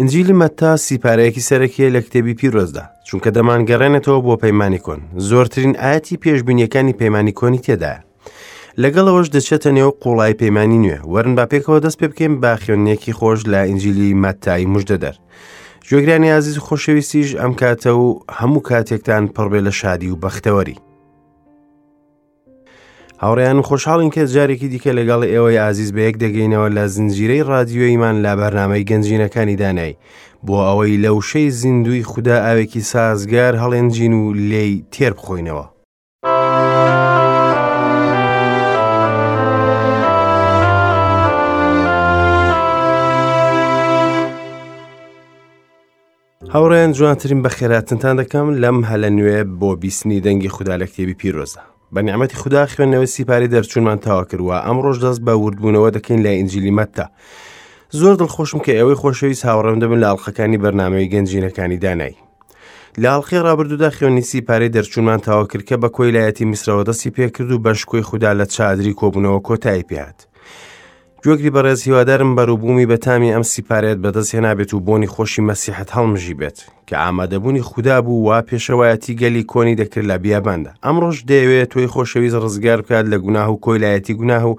ئنجیلی مەتا سیپارەیەکی سەرەکیە لە کتێبی پیرۆزدا چونکە دەمانگەڕێنێتەوە بۆ پەیمانانی کۆن زۆرترین ئاەتی پێشببینیەکانی پەیمانانی کۆنی تێدایە لەگەڵەوەش دەچێتە نێو قوڵای پەیمانانی نوێ وەرن با پێکەوە دەست پێ بکەین با خوێندنێکی خۆش لە ئینجیلی مەتایی مژدەدەر جۆگرانی ئازیز خۆشەویستیش ئەم کاتە و هەموو کاتێکتان پڕبێ لە شادی و بەختەوەری هاوڕیان خۆشحاڵین کە جارێکی دیکە لەگەڵ ئێوەی ئازیز بە یەک دەگەینەوە لە زنجیرەی رادیۆیمان لە بەرنمەی گەنجینەکانی دانای بۆ ئەوەی لە وشەی زیندوی خوددا ئاوێکی سازگار هەڵێنجین و لێی تێر بخۆینەوە. هاوڕێیان جوانترین بەخێراتنتان دەکەم لەم هەلە نوێ بۆ بیستنی دەنگی خوددا لە کتێبی پیرۆزە بە نیعممەتی خوددا خوێندنەوە سیپاری دەرچوونمان تاوا کردووە ئەم ڕۆژ دەست بە وردبوونەوە دەکەین لە ئینجلی مەتتا زۆر دڵخۆشم کە ئێوەی خۆشەویست هاوڕێم دەبن لە ئەڵلقەکانی بەرنمەی گەنجینەکانی دانایی لاڵقی ڕابردوودا خوێنی سیپارەی دەرچوونمان تاوا کرد کە بە کۆیلایەتی میسرەوە دەستی پێکرد و بەشکۆی خوددا لە چادری کۆبوونەوە کۆتایی پێات گوێگری بەڕێز هیوادارم بەروبوومی بە تامی ئەم سیپارەت بەدەست هێنابێت و بۆنی خۆشی مەسیحەت هەڵمژی بێت کە ئامادەبوونی خوددا بوو وا پێشەوایەتی گەلی کۆنی دەکرد لە بیاباندا ئەمڕۆژ دەیەوێت تۆی خۆشەویست ڕزگار بکات لە گوناه و کۆیلایەتی گوناه و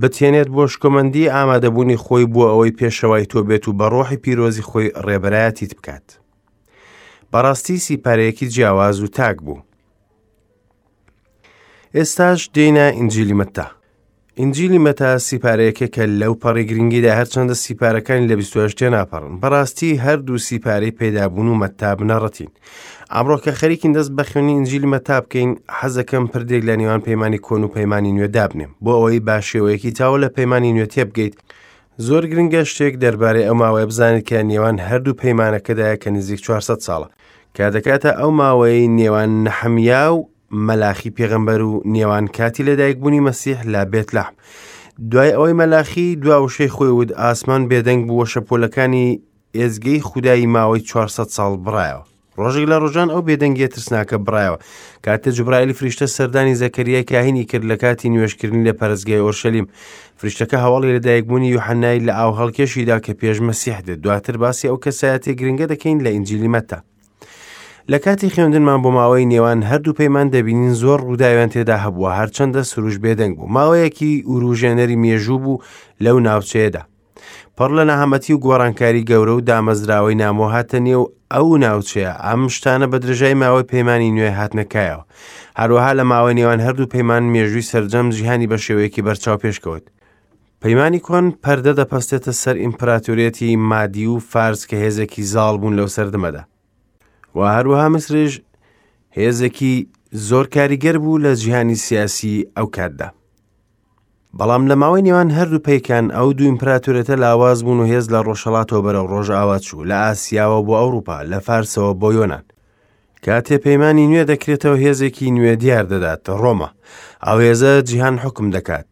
بتێنێت بۆ شکۆمەندی ئامادەبوونی خۆی بۆ ئەوەی پێشەوای تۆ بێت و بە ڕۆحی پیرۆزی خۆی ڕێبەرایەتیت بکات بەڕاستی سیپارەیەکی جیاواز و تاک بوو ئێستاش دێنە ئینجیلیمەتتا ئینجیلی مەتا سیپارەیەکێکە لەو پەڕی گرنگیدا هەرچەندە سیپارەکانی لە بیستێ ناپەڕن بەڕاستی هەردوو سیپارەی پێدابوون و مەتا بنەڕەتین ئەمڕۆکە خەریکین دەست بە خوێنی ئینجیلی مەتا بکەین حەزەکەم پردێک لە نێوان پەیمانانی کۆن و پەیمانانی نوێ دابنێم بۆ ئەوەی باشێوەیەکی تاوە لە پەیمانانی نوێ تێ بگەیت زۆر گرنگە شتێک دەربارەی ئەو ماوەیە بزانێت کە نێوان هەردوو پەیمانەکەدایە کە نزیک 400 ساڵە کە دەکاتە ئەو ماوەی نێوان نەحەمیا و مەلاخی پێغەمبەر و نێوان کاتی لەدایکبوونی مەسیح لە بێتلام. دوای ئەوەی مەلاخی دوا وشەی خۆی ود ئاسمان بێدەنگ بووە شەپۆلەکانی ئێزگەی خودایی ماوەی 400 ساڵ بڕایەوە. ڕۆژێک لە ڕۆژان ئەو بێدەنگیە ترسناکە بڕایەوە کاتە جوبرایلی فریشتە سەردانی زەکەریای کاهینی کرد لە کاتی نوێشکردنی لە پەرستگای ئۆرشەلیم فریشتەکە هەواڵی لەدایکبوونی یوحەنای لە ئاو هەڵکێشیدا کە پێش مەسیح دێت دواتر باسی ئەو کەسایەتی گرنگە دەکەین لە ئینجیلیمەتە لە کاتی خوێندنمان بۆ ماوەی نێوان هەردوو پەیمان دەبینین زۆر ڕووداویان تێدا هەبووە هەرچەندە سروش بێدەنگ بوو ماوەیەکی وروژێنەری مێژوو بوو لەو ناوچەیەدا پڕ لە نەهامەتی و گۆڕانکاری گەورە و دامەزراوەی نامۆ هاتە نێو ئەو ناوچەیە ئەم شتانە بە درژای ماوەی پەیمانانی نوێ هاتنەکایەوە هەروەها لە ماوەی نێوان هەردوو پەیمان مێژووی سرجەم جیهانی بە شێوەیەکی بەرچاو پێشکەوت پەیمانی کۆن پەردە دەپەستێتە سەر ئیمپراتۆریەتی مادی و فارس کە هێزێکی زاڵ بوون لەو سەردمەدا و هەروەها مسرێژ هێزێکی زۆر کاریگەر بوو لە جیهانی سیاسی ئەو کاتدا. بەڵام لە ماوەی نێوان هەردوو پێکان ئەو دوو ئیمپراتورێتە لاواز بوون و هێز لە ڕۆژهڵاتەوە بەرەو ڕۆژ ئاوا چوو لە ئاسیاوە بۆ ئەوروپا لە فارسەوە بۆ یۆناان. کاتێ پەیمانانی نوێ دەکرێتەوە هێزێکی نوێ دیار دەدات ڕۆما ئاوێزە جیهان حکم دەکات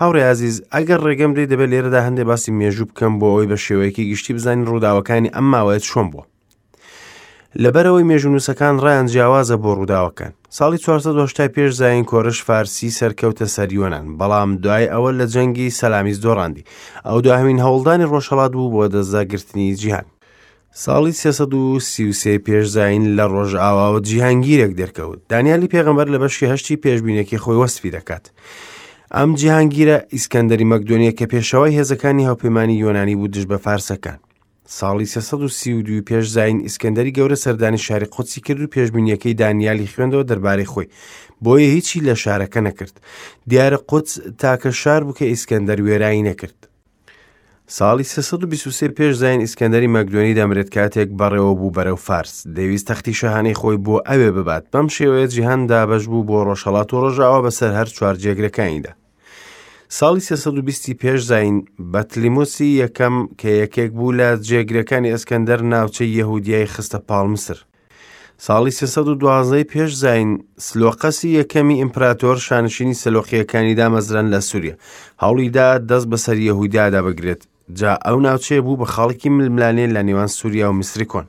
هاوڕێ ئازیز ئەگەر ڕێگەم بدەیت دەبێت لێرەدا هەندێک باسی مێژوو بکەم بۆ ئەوەی بە شێوەیەکی گشتی بزانین ڕووداوەکانی ئەم ماوەیە چۆن بووە لەبەرەوەی مێژونووسەکان ڕایان جیاوازە بۆ ڕووداوەکان ساڵی 1970 پێش زین کۆرش فارسی سەرکەوتە سەریۆنان بەڵام دوای ئەوە لە جەنگی سەلامیز دۆڕاندی ئەو داهوین هەوڵدانی ڕۆژهڵات بوو بۆ دەزاگرتنی جیهان ساڵی سێ سەد و سی و سێ پێش زاین لە ڕۆژئاواوە جیهانگیرێک دەرکەوت دانیالی پێغەمبەر لە بەشی هەشتی پێشببینێکی خۆی وەسفی دەکات ئەم جیهانگیرە ئیسکەندەری مەکدۆنیە کە پێشەوەی هێزەکانی هاوپەیمانی یۆنانی بوو دژ بە فارسەکان ساڵی 1932 پێش زین ئیسکەندەری گەورە سەردانی شاری قوچی کرد و پێشببینیەکەی دانیالی خوێندەوە دەربارەی خۆی بۆیە هیچی لە شارەکە نەکرد دیارە قوچ تاکە شار بوو کە ئیسکەندەر وێرایی نەکرد ساڵی 323 پێش زین ئیسکەندەری مەکدۆنی دەمرێت کاتێک بەڕێوە بوو بەرەو فارس دەویست تەختی شەهانەی خۆی بۆ ئەوێ ببات بەم شێوەیە جیهان دابەش بوو بۆ ڕۆژهڵات و ڕۆژاوە بەسەر هەر چوار جێگرەکانیدا ساڵی 320 پێش زین بەتلیموسی یەکەم کە یەکێک بوو لە جێگرەکانی ئەسکەندەر ناوچەی یەهودیای خستە پاڵ مسر ساڵی سێ سەد و دوازدەی پێش زاین سلۆقەسی یەکەمی ئیمپراتۆر شانشینی سەلۆقییەکانی دامەزران لە سووریە هەوڵیدا دەست بەسەر یەهودادا بگرێت جا ئەو ناوچەیە بوو بە خاڵکی ململانێ لە نێوان سووریا و میسری کۆن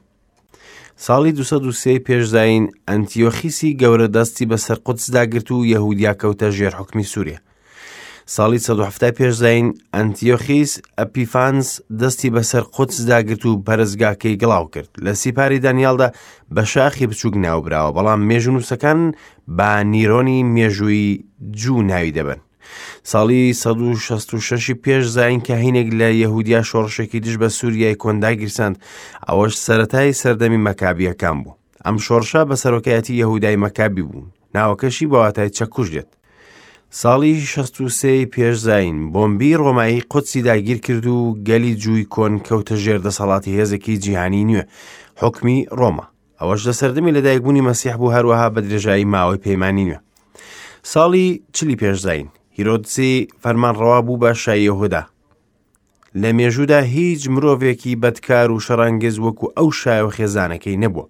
ساڵی 2023 پێش زاین ئەنتیۆخیسی گەورە دەستی بەسەر قودسدا گرت و یەهودیا کەوتە ژێر حکمی سووریە ساڵی 1970 پێش زین ئەنتیۆخیس ئەپیفانس دەستی بەسەر قوتسدا گرت و پەرستگاکەی گڵاو کرد لە سیپاری دانیالدا بە شاخی بچووک ناوبراوە بەڵام مێژونووسەکان با نیرۆنی مێژووی جوو ناوی دەبن. ساڵی 1966 پێش زین کە هینێک لە یەهودیا شۆڕشێکی دژ بە سووریای کۆنداگیرساند ئەوەش سەتای سەردەمی مەکابیەکان بوو. ئەم شۆڕشە بە سەرۆکایەتی یەهودای مەکابی بوون. ناوەکەشی بە واتای چەکوش دێت ساڵی 63 پێش زین بۆمبی ڕۆمایی قودسی داگیر کرد و گەلی جووی کۆن کەوتە ژێر دەسەڵاتی هێزێکی جیهانی نوێ حکمی ڕۆما ئەوەش لە سەردەمی لەدایکبوونی مەسیح بوو هەروەها بە درێژایی ماوەی پەیمانانی نوێ ساڵی چلی پێشزین هیرۆدسی فەرمان ڕەوا بوو بە شایەهدا لە مێژوودا هیچ مرۆڤێکی بەدکار و شەڕانگێز وەکو ئەو شایە و خێزانەکەی نەبووە.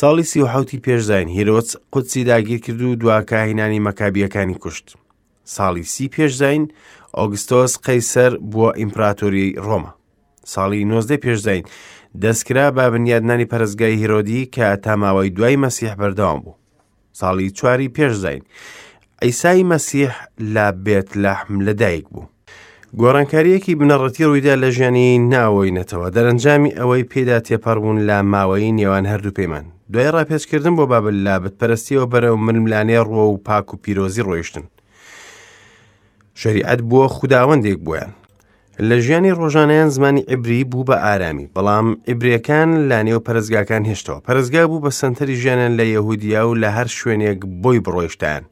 ساڵی سی و حوتی پێشزین هیرۆچ قودسی داگیر کرد و دواکاهینانی مەکابیەکانی کوشت. ساڵی سی پێشزین ئۆگستۆس قەیسەر بووە ئیمپراتۆری ڕۆما. ساڵی 19 پێشزین دەستکرا بە بنیادنانی پەرستگای هیرۆدی کە تا ماوەی دوای مەسیح بەردەوام بوو. ساڵی چواری پێش زین ئەیسایی مەسیح لە بێت لەحم لەدایک بوو. گۆڕانکاریەکی بنەڕەتی ڕوویدا لە ژیانی ناوەی نەتەوە دەرەنجامی ئەوەی پێدا تێپەڕبوون لە ماوەی نێوان هەردوو پەیمان دوای ڕاپێچکردن بۆ بابل لا بتپەرستیەوە بەرەو ململانێ ڕوە و پاک و پیرۆزی ڕۆیشتن شریعەت بووە خوداوەندێک بوویان لە ژیانی ڕۆژانیان زمانی عیبری بوو بە ئارامی بەڵام عیبرەکان لە نێو پەرزگاکان هێشتەوە پەرزگا بوو بە سنتەری ژیانیان لە یهودیا و لە هەر شوێنێک بۆی بڕۆشتیان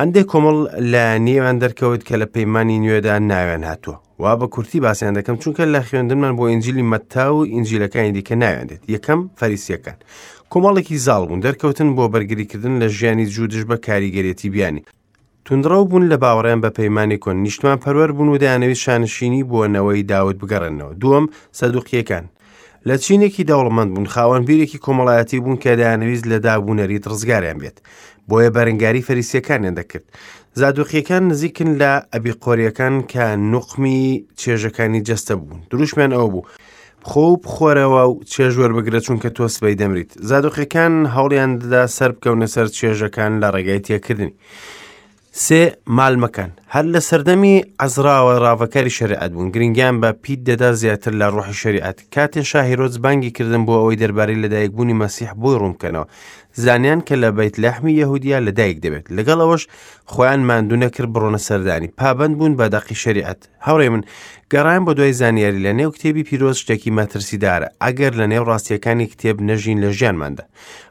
هەندێک کۆمەڵ لە نێوان دەرکەوت کە لە پەیمانانی نوێدا ناوێن هاتووە وا بە کورتی باسییان دەکەم چونکە لە خوێندنمان بۆ ئنجلی مەتا و ئینجیلەکانی دیکە ناوێندێت یەکەم فەریسیەکان کۆمەڵێکی زاڵ بوون دەرکەوتن بۆ بەرگریکردن لە ژیانی جوودش بە کاریگەرێتی بیانی توندڕەو بوون لە باوەڕیان بە پەیمانی کۆن نیشتمان پەروەر بوون و دەیانەوی شانشینی بۆ نەوەی داود بگەڕێنەوە دووەم سەدوقیەکان لە چینێکی دەوڵەمەند بوون خاوەن بیرێکی کۆمەڵایەتی بوون کە دەیانویست لە دابوونەریت ڕزگاریان بێت بۆیە بەرەنگاری فەریسیەکانیان دەکرد زادوقیەکان نزیکن لە ئەبی قۆریەکان کە نوقمی چێژەکانی جەستە بوون دروشمیان ئەوە بوو خۆ بخۆرەوە و چێژ وەربگرە چونکە تۆ سبەی دەمریت زادۆخەکان هەوڵیان دەدا سەر بکەونە سەر چێژەکان لە ڕێگای تێکردنی سێ مالمەکان هەر لە سەردەمی ئەزراوە ڕاڤەکاری شریعەت بوون گرنگیان بە پیت دەدا زیاتر لە ڕۆحی شریعەت کاتێ شاهیرۆز بانگی کردن بۆ ئەوەی دەربارەی لەدایکبوونی مەسیح بۆی ڕوونکەنەوە زانیان کە لە بیت لەحمی یهودیا لەدایک دەبێت لەگەڵ ئەوەش خۆیان ماندوو نەکرد بڕۆنە سەردانی پابند بوون بە دەقی شریعەت هاوڕێ من گەڕایم بۆ دوای زانیاری لە نێو کتێبی پیرۆز شتێکی مەترسیدارە ئەگەر لە نێو ڕاستیەکانی کتێب نەژین لە ژیانماندا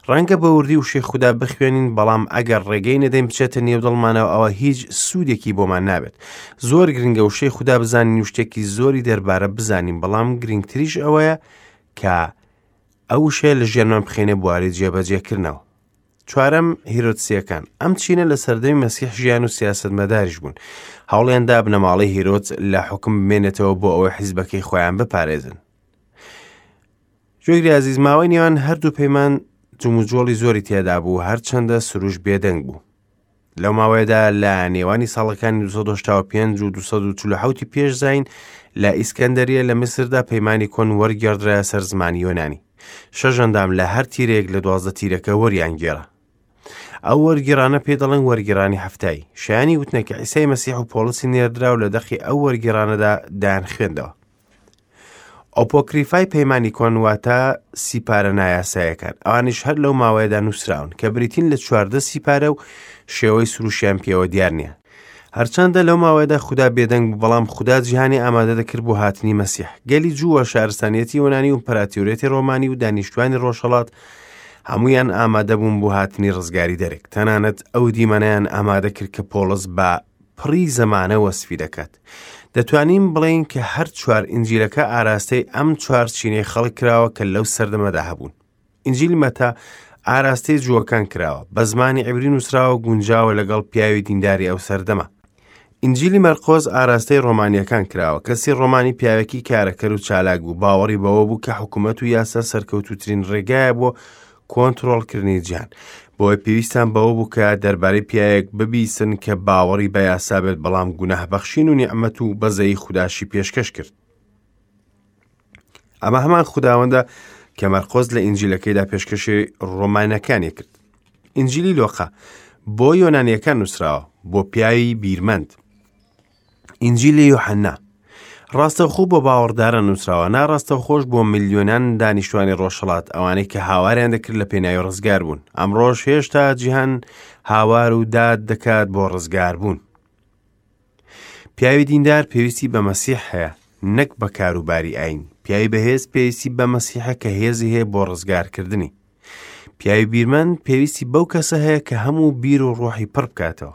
ڕەنگە بە وردی و شی خوددا بخوێنین بەڵام ئەگەر ڕێگەی نەدەین بچێتە نێو دڵمانەوە ئەوە هیچ سوودێکی بۆمان نابێت زۆر گرنگە وشەی خوددا بزانین و شتێکی زۆری دەربارە بزانین بەڵام گرنگتریش ئەوەیە کە ئەو شێ لە ژیانمان بخێنە بواری جێبەجێکردنەوە چوارەم، هیرۆدسیەکان ئەم چینە لە سەردەمی مەسیح ژیان و سیاست مەداریش بوون هەوڵێن دا بنەماڵی هیرۆدس لە حکم بمێنێتەوە بۆ ئەوەی حیزبەکەی خۆیان بپارێزن جوێگری عزیز ماوەی نێوان هەردوو پەیمان جموجۆڵی زۆری تێدا بوو هەرچەندە سروش بێدەنگ بوو لەو ماوەیەدا لە نێوانی ساڵەکانی 1985 و 1940 پێش زین لە ئیسکەندریە لە میسردا پەیمانانی کۆن وەرگێڕدرایە سەر زمانی یۆنانی شەژەندام لە هەر تیرێک لە دوازدە تیرەکە وەریان گێرا ئەو وەرگێرانە پێ دەڵێن وەرگێرانی هەفتایی شایانی وتنەکە ئیسای مەسیح و پۆلسی نێردرا و لە دەخی ئەو وەرگێرانەدا دایان خوێندەوە ئۆپۆکریفای پەیمانی کۆن واتە سیپارە نایاسایەکان ئەوانیش هەر لەو ماوەیەدا نووسراون کە بریتین لە چواردە سیپارە و شێوەی سروشیان پێوە دیار نییە هەرچەندە لەو ماوەیەدا خوددا بێدەنگ بوو بەڵام خوددا جیهانی ئامادە دەکرد بۆ هاتنی مەسیح گەلی جووە شارستانیەتی یۆنانی و پراتیورێتی ڕۆمانی و دانیشتوانی ڕۆژهڵات هەمویان ئامادە بوون بۆ هاتنی ڕزگاری دەرێک تەنانەت ئەو دیمەنیان ئامادە کرد کە پۆڵس بە پڕی زەمانە وەسفی دەکات. دەتوانین بڵێین کە هەر چوار ئینجیلەکە ئاراستەی ئەم چوار چینەی خەڵک کراوە کە لەو سەردەمەدا هەبوون. ئینجیلی مەتا ئاراستەی جووەکان کراوە بە زمانی عیبری نووسراوە گونجاوە لەگەڵ پیاوی دینداری ئەو سەردەمە. ئینجیلی مەرقۆز ئاراستەی ڕۆمانیەکان کراوە کەسی ڕۆمانی پیاوێکی کارەکەر و چالاک بوو باوەڕی بەوە بوو کە حکوومەت و یاسا سەرکەوتوترین ڕێگایە بۆ کۆنتڕۆڵ کردنی جیهان بۆیە پێویستان بەوە بوو کە دەربارەی پیاەک ببیسن کە باوەڕی بە یاسا بێت بەڵام گوناه بەخشین و نیعممەت و بەزەی خودداشی پێشکەش کرد ئەمە هەمان خودداوەندە کە مەرقۆز لە ئینجیلەکەیدا پێشکەشی ڕۆمانەکانی کرد ئینجلی لۆقا بۆ یۆنانیەکان نووسراوە بۆ پیاوی بیرمەند ئینجیلی یوحەننا ڕاستەوخۆ بۆ باوەڕداران نووسراوە ناڕاستەوخۆش بۆ ملیۆنان دانیشتوانی ڕۆژهڵات ئەوانەی کە هاواریان دەکرد لە پێناوی ڕزگار بوون ئەمڕۆژ هێشتا جیهان هاوار و داد دەکات بۆ ڕزگار بوون پیاوی دیندار پێویستی بە مەسیح هەیە نەک بە کاروباری ئاین پیاوی بەهێز پێویستی بە مەسیحە کە هێزی هەیە بۆ ڕزگارکردنی پیاوی بیرمەند پێویستی بەو کەسە هەیە کە هەموو بیر و ڕۆحی پڕ بکاتەوە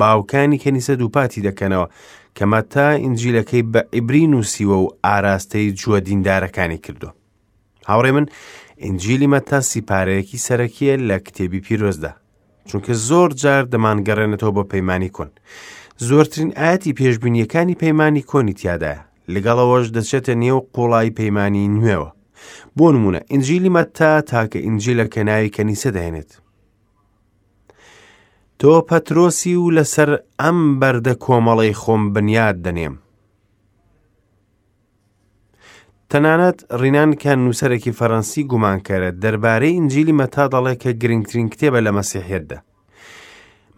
باوکانی کەنیسە دووپاتی دەکەنەوە کە مەتا ئینجیلەکەی بە ئیبری نووسیوە و ئاراستەی جووە دیندارەکانی کردو. هاوڕێ من ئینجیلی مەتا سیپارەیەکی سەرەکیە لە کتێبی پیرۆزدا. چونکە زۆر جار دەمانگەڕێنێتەوە بە پەیمانانی کۆن. زۆرترین ئاەتی پێشببینیەکانی پەیمانانی کۆنی تیادایە. لەگەڵەوەش دەچێتە نێو قوڵایی پەیمانانی نوێوە. بۆ نمونە ئینجیلی مەتا تاکە ئینجیلە کە ناوی کەنیسە دەێنێت تۆ پەترۆسی و لەسەر ئەم بەردە کۆمەڵی خۆم بنیاد دەنێم تەنانەت ڕینان کە نووسەرێکی فەڕەنسی گومانکەرە دەربارەی ئنجلی مەتا دەڵێ کە گرنگترین کتێبە لە مەسیحێتدا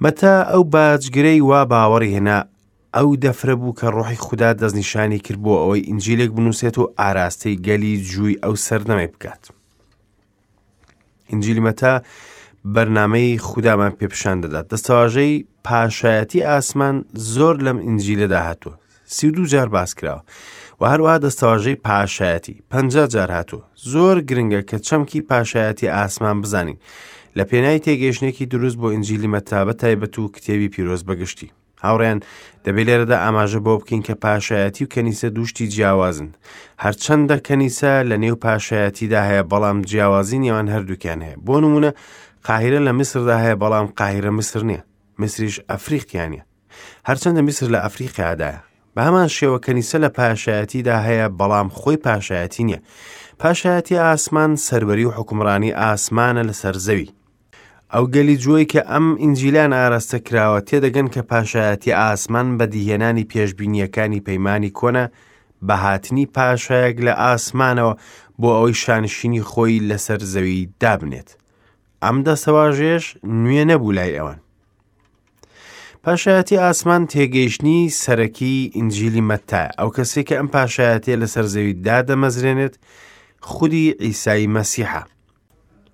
مەتا ئەو باجگرەی وا باوەڕی هێنا ئەو دەفرە بوو کە ڕۆحی خوددا دەستنیشانی کرد بۆ ئەوەی ئینجیلێک بنووسێت و ئاراستەی گەلی جووی ئەو سەردەمەی بکات. ئنجیلی مەتا بەرنمەی خوددامان پێپشان دەدات دەستەواژەی پاشایەتی ئاسمان زۆر لەم ئنجیلەدا هاتووە سی و دوو جار باس کراوە و هەروە دەستەواژەی پاشایەتی پ جار هاتووە زۆر گرنگە کە چەمکی پاشایەتی ئاسمان بزانین لە پێنای تێگەیشتێکی دروست بۆ ئنجیلی مەتابە تایبەت و کتێوی پیرۆز بەگشتی هاوڕێیان دەبێت لێرەدا ئاماژە بۆ بکەین کە پاشایەتی و کەنیسە دووشتی جیاوازن هەرچەندە کەنیسە لە نێو پاشایەتیدا هەیە بەڵام جیاوازی نێوان هەردووکیان هەیە بۆ نمونە قاهرە لە میسردا هەیە بەڵام قاهرە میسر نییە میسریش ئەفریقیانە هەرچەندە میسر لە ئەفریقیادایە بە هەمان شێوە کەنیسە لە پاشایەتیدا هەیە بەڵام خۆی پاشایەتی نییە پاشایەتی ئاسمان سربەری و حکومڕانی ئاسمانە لەسەر زەوی ئەو گەلی جوۆی کە ئەم ئینجیلیان ئاراستە کراوە تێدەگەن کە پاشایەتی ئاسمان بەدیهێنانی پێشبینیەکانی پەیمانی کۆنە بە هاتنی پاشایەک لە ئاسمانەوە بۆ ئەوەی شانشینی خۆی لەسەر زەوی دابنێت ئەم دەسەواژێش نوێ نەبوو لای ئەوان پاشایەتی ئاسمان تێگەیشتنی سەرەکی ئینجیلی مەتا ئەو کەسێک کە ئەم پاشایەتێ لەسەر زەوی دادەمەزرێنێت خودی ئیسایی مەسیحە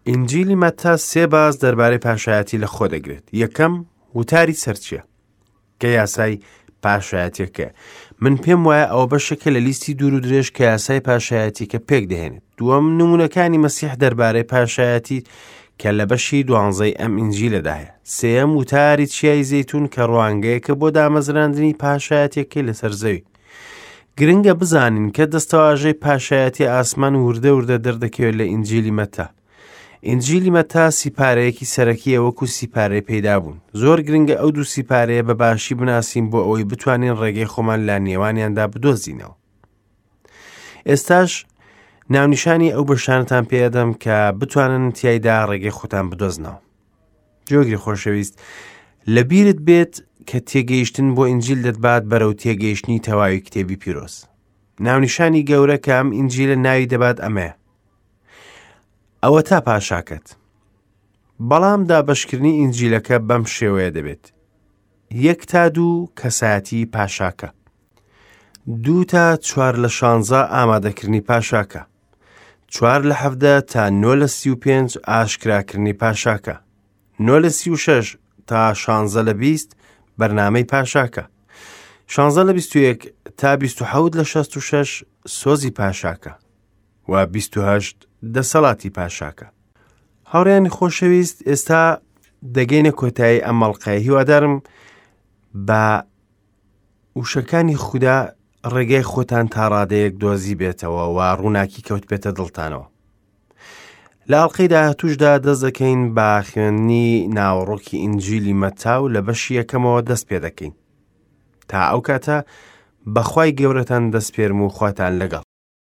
ئینجیلی مەتا سێ باز دەربارەی پاشایەتی لە خۆ دەگرێت یەکەم وتاری سەرچیە کە یاسای پاشایەتەکە من پێم وایە ئەوە بەشەکە لە لیستی دوور و درێژ کە یاسای پاشایەتی کە پێک دەهێنێت دووەم نمونونەکانی مەسیح دەربارەی پاشایەتی کە لە بەشی دوانزەی ئەم ئینجی لەدایە سێم وتاری چیای زەتون کە ڕوانگەیەکە بۆ دامەزراندنی پاشایەتەکەی لەسەر زەوی گرنگە بزانین کە دەستەواژەی پاشایەتی ئاسمان وردە وردە دەردەکەوێت لە ئینجیلی مەتا. ئینجیلی مەتا سیپارەیەکی سەرەکیە وەکو سیپارەی پەیدا بوون. زۆر گرنگە ئەو دوو سیپارەیە بە باشی بناسین بۆ ئەوەی بتوانین ڕێگەی خۆمان لا نێوانیاندا بدۆزینەوە. ئێستاش ناونیشانی ئەو بەشانتان پێدەم کە بتوانن تایدا ڕێگەی خۆتان بدۆزنەوە. جۆگری خۆشەویست، لە بیرت بێت کە تێگەیشتن بۆ ئینجیل دەتبات بەرەو تێگەیشتنی تەواوی کتێبی پیرۆز. ناونیشانی گەورە کە ئەم ئینجیلە ناوی دەبات ئەمەیە. ئەوە تا پاشاکەت. بەڵام دابەشکردنی ئینجیلەکە بەم شێوەیە دەبێت. یەک تا دوو کەسایەتی پاشاکە. دوو تا چوار لە شانزە ئامادەکردنی پاشاکە. چوار لە حەفدە تا نۆ لە سی و پێنج ئاشکراکردنی پاشاکە نۆ لە سی و شەش تا شانزە لە بیست بەرنامەی پاشاکە شانزە لە بیست و یەک تا بیست و حەوت لە شەست و شەش سۆزی پاشاکە و بیست و هەشت دەسەڵاتی پاشاکە هاوڕیانی خۆشەویست ئێستا دەگەینە کۆتایی ئەمەڵقای هیوادارم بە وشەکانی خودا ڕێگای خۆتان تا ڕادەیەک دۆزی بێتەوە و ڕووناکی کەوت بێتە دڵتانەوە لە ئەڵلقەی داهاتوشدا دەست دەکەین بە خوێندنی ناوەڕۆکی ئینجیلی مەتا و لە بەشی یەکەمەوە دەست پێ دەکەین تا ئەو کاتە بەخوای گەورەتان دەستپێرم و خواتان لەگەڵ